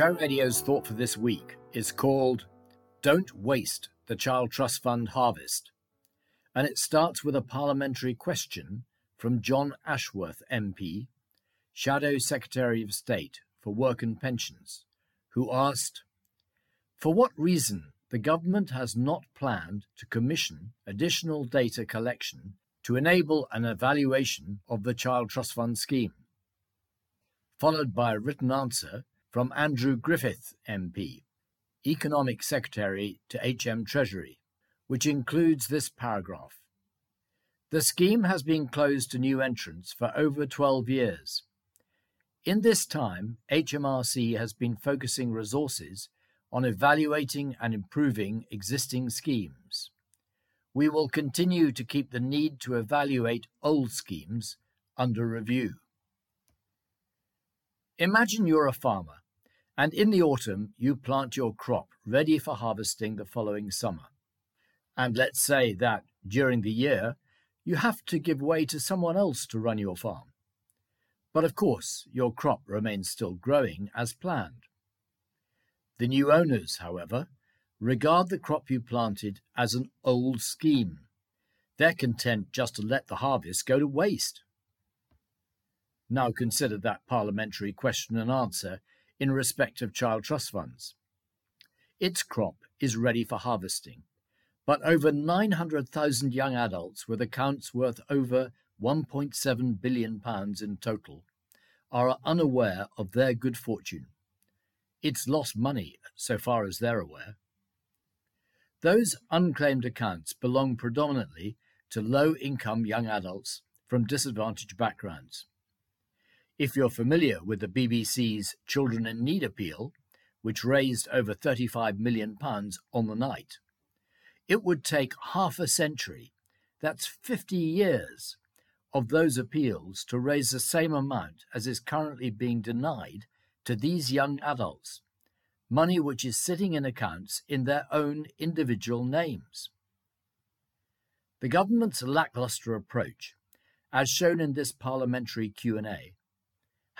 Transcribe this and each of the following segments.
Share Radio's thought for this week is called Don't Waste the Child Trust Fund Harvest. And it starts with a parliamentary question from John Ashworth MP, Shadow Secretary of State for Work and Pensions, who asked For what reason the government has not planned to commission additional data collection to enable an evaluation of the Child Trust Fund scheme? Followed by a written answer from Andrew Griffith MP, Economic Secretary to HM Treasury, which includes this paragraph. The scheme has been closed to new entrants for over 12 years. In this time, HMRC has been focusing resources on evaluating and improving existing schemes. We will continue to keep the need to evaluate old schemes under review. Imagine you're a farmer and in the autumn you plant your crop ready for harvesting the following summer. And let's say that during the year you have to give way to someone else to run your farm. But of course, your crop remains still growing as planned. The new owners, however, regard the crop you planted as an old scheme. They're content just to let the harvest go to waste. Now consider that parliamentary question and answer in respect of child trust funds. Its crop is ready for harvesting, but over 900,000 young adults with accounts worth over 1.7 billion pounds in total are unaware of their good fortune. It's lost money so far as they're aware. Those unclaimed accounts belong predominantly to low income young adults from disadvantaged backgrounds. If you're familiar with the BBC's Children in Need appeal, which raised over £35 million on the night, it would take half a century, that's 50 years, of those appeals to raise the same amount as is currently being denied to these young adults, money which is sitting in accounts in their own individual names. The government's lacklustre approach, as shown in this parliamentary Q&A,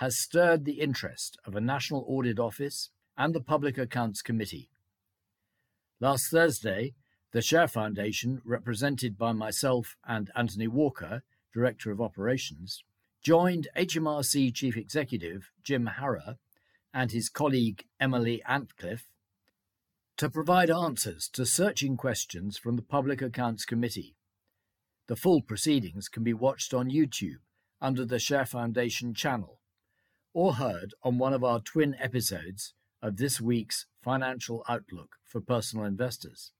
has stirred the interest of a National Audit Office and the Public Accounts Committee. Last Thursday, the Share Foundation, represented by myself and Anthony Walker, Director of Operations, joined HMRC Chief Executive Jim Harra and his colleague Emily Antcliffe to provide answers to searching questions from the Public Accounts Committee. The full proceedings can be watched on YouTube under the Share Foundation channel or heard on one of our twin episodes of this week's Financial Outlook for Personal Investors.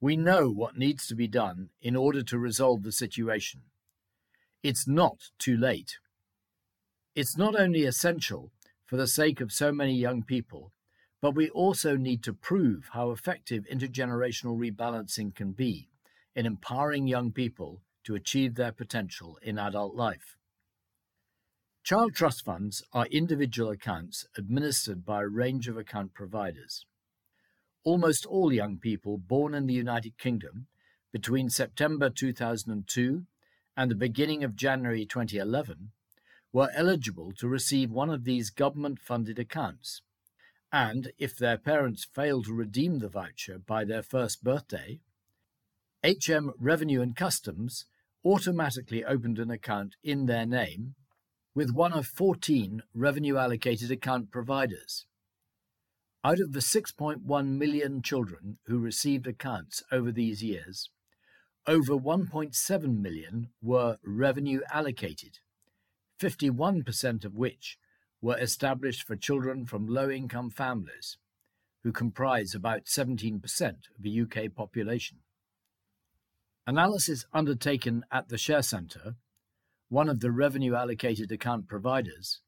We know what needs to be done in order to resolve the situation. It's not too late. It's not only essential for the sake of so many young people, but we also need to prove how effective intergenerational rebalancing can be in empowering young people to achieve their potential in adult life. Child trust funds are individual accounts administered by a range of account providers. Almost all young people born in the United Kingdom between September 2002 and the beginning of January 2011 were eligible to receive one of these government funded accounts. And if their parents failed to redeem the voucher by their first birthday, HM Revenue and Customs automatically opened an account in their name with one of 14 revenue allocated account providers. Out of the 6.1 million children who received accounts over these years, over 1.7 million were revenue allocated, 51% of which were established for children from low income families, who comprise about 17% of the UK population. Analysis undertaken at the Share Centre, one of the revenue allocated account providers,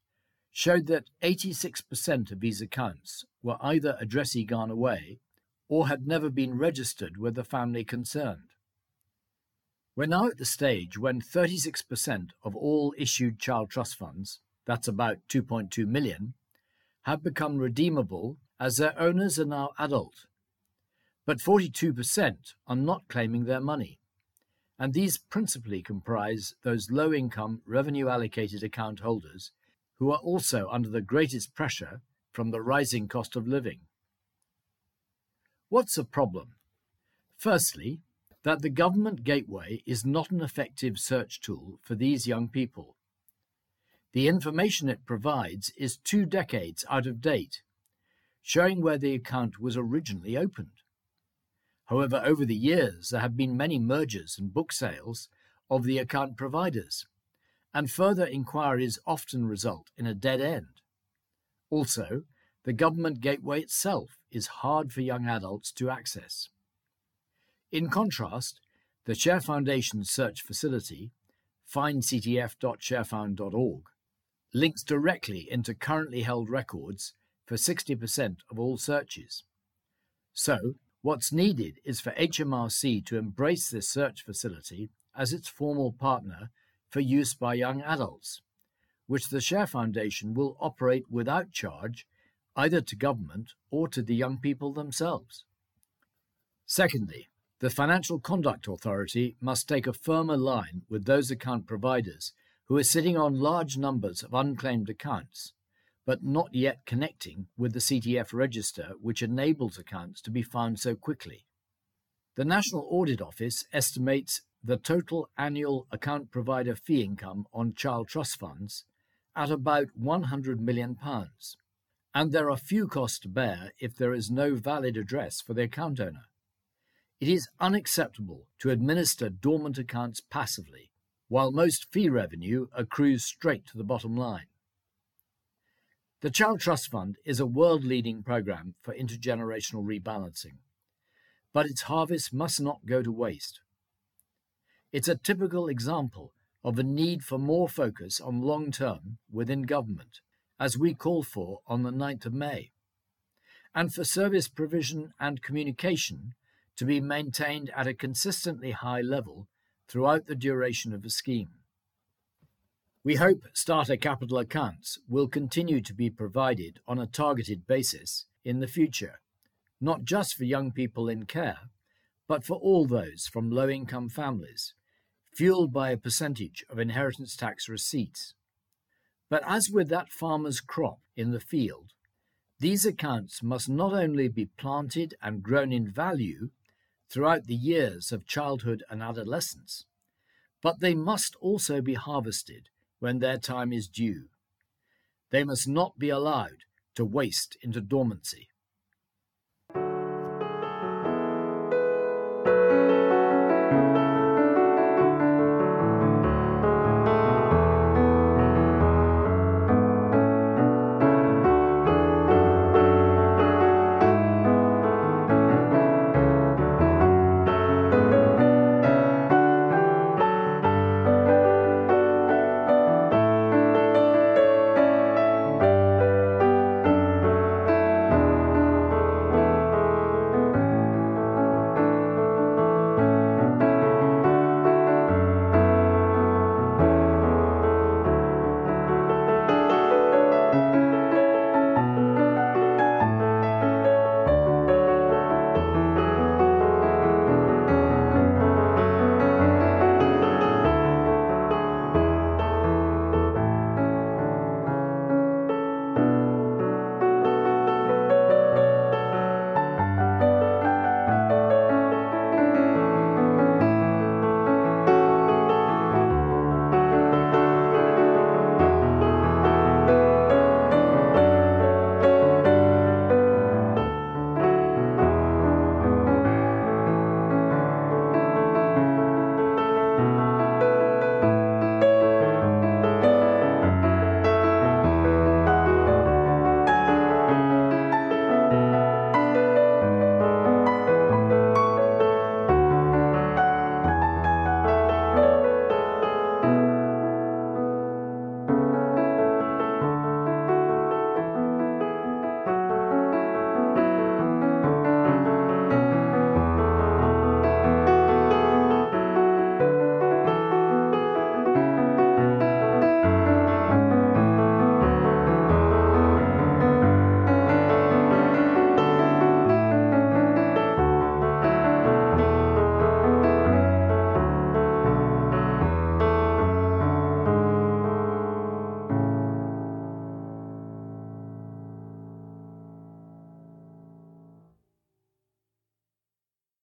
showed that 86% of these accounts were either addressee gone away or had never been registered with the family concerned. We're now at the stage when 36% of all issued child trust funds, that's about 2.2 million, have become redeemable as their owners are now adult. But 42% are not claiming their money and these principally comprise those low income revenue allocated account holders who are also under the greatest pressure from the rising cost of living. What's the problem? Firstly, that the government gateway is not an effective search tool for these young people. The information it provides is two decades out of date, showing where the account was originally opened. However, over the years, there have been many mergers and book sales of the account providers, and further inquiries often result in a dead end. Also, the government gateway itself is hard for young adults to access. In contrast, the Share Foundation's search facility, findctf.sharefound.org, links directly into currently held records for 60% of all searches. So, What's needed is for HMRC to embrace this search facility as its formal partner for use by young adults, which the Share Foundation will operate without charge either to government or to the young people themselves. Secondly, the Financial Conduct Authority must take a firmer line with those account providers who are sitting on large numbers of unclaimed accounts but not yet connecting with the CTF register, which enables accounts to be found so quickly. The National Audit Office estimates the total annual account provider fee income on child trust funds at about £100 million, and there are few costs to bear if there is no valid address for the account owner. It is unacceptable to administer dormant accounts passively, while most fee revenue accrues straight to the bottom line. The Child Trust Fund is a world leading program for intergenerational rebalancing, but its harvest must not go to waste. It's a typical example of a need for more focus on long term within government, as we called for on the 9th of May, and for service provision and communication to be maintained at a consistently high level throughout the duration of the scheme. We hope starter capital accounts will continue to be provided on a targeted basis in the future, not just for young people in care, but for all those from low income families, fueled by a percentage of inheritance tax receipts. But as with that farmer's crop in the field, these accounts must not only be planted and grown in value throughout the years of childhood and adolescence, but they must also be harvested when their time is due. They must not be allowed to waste into dormancy.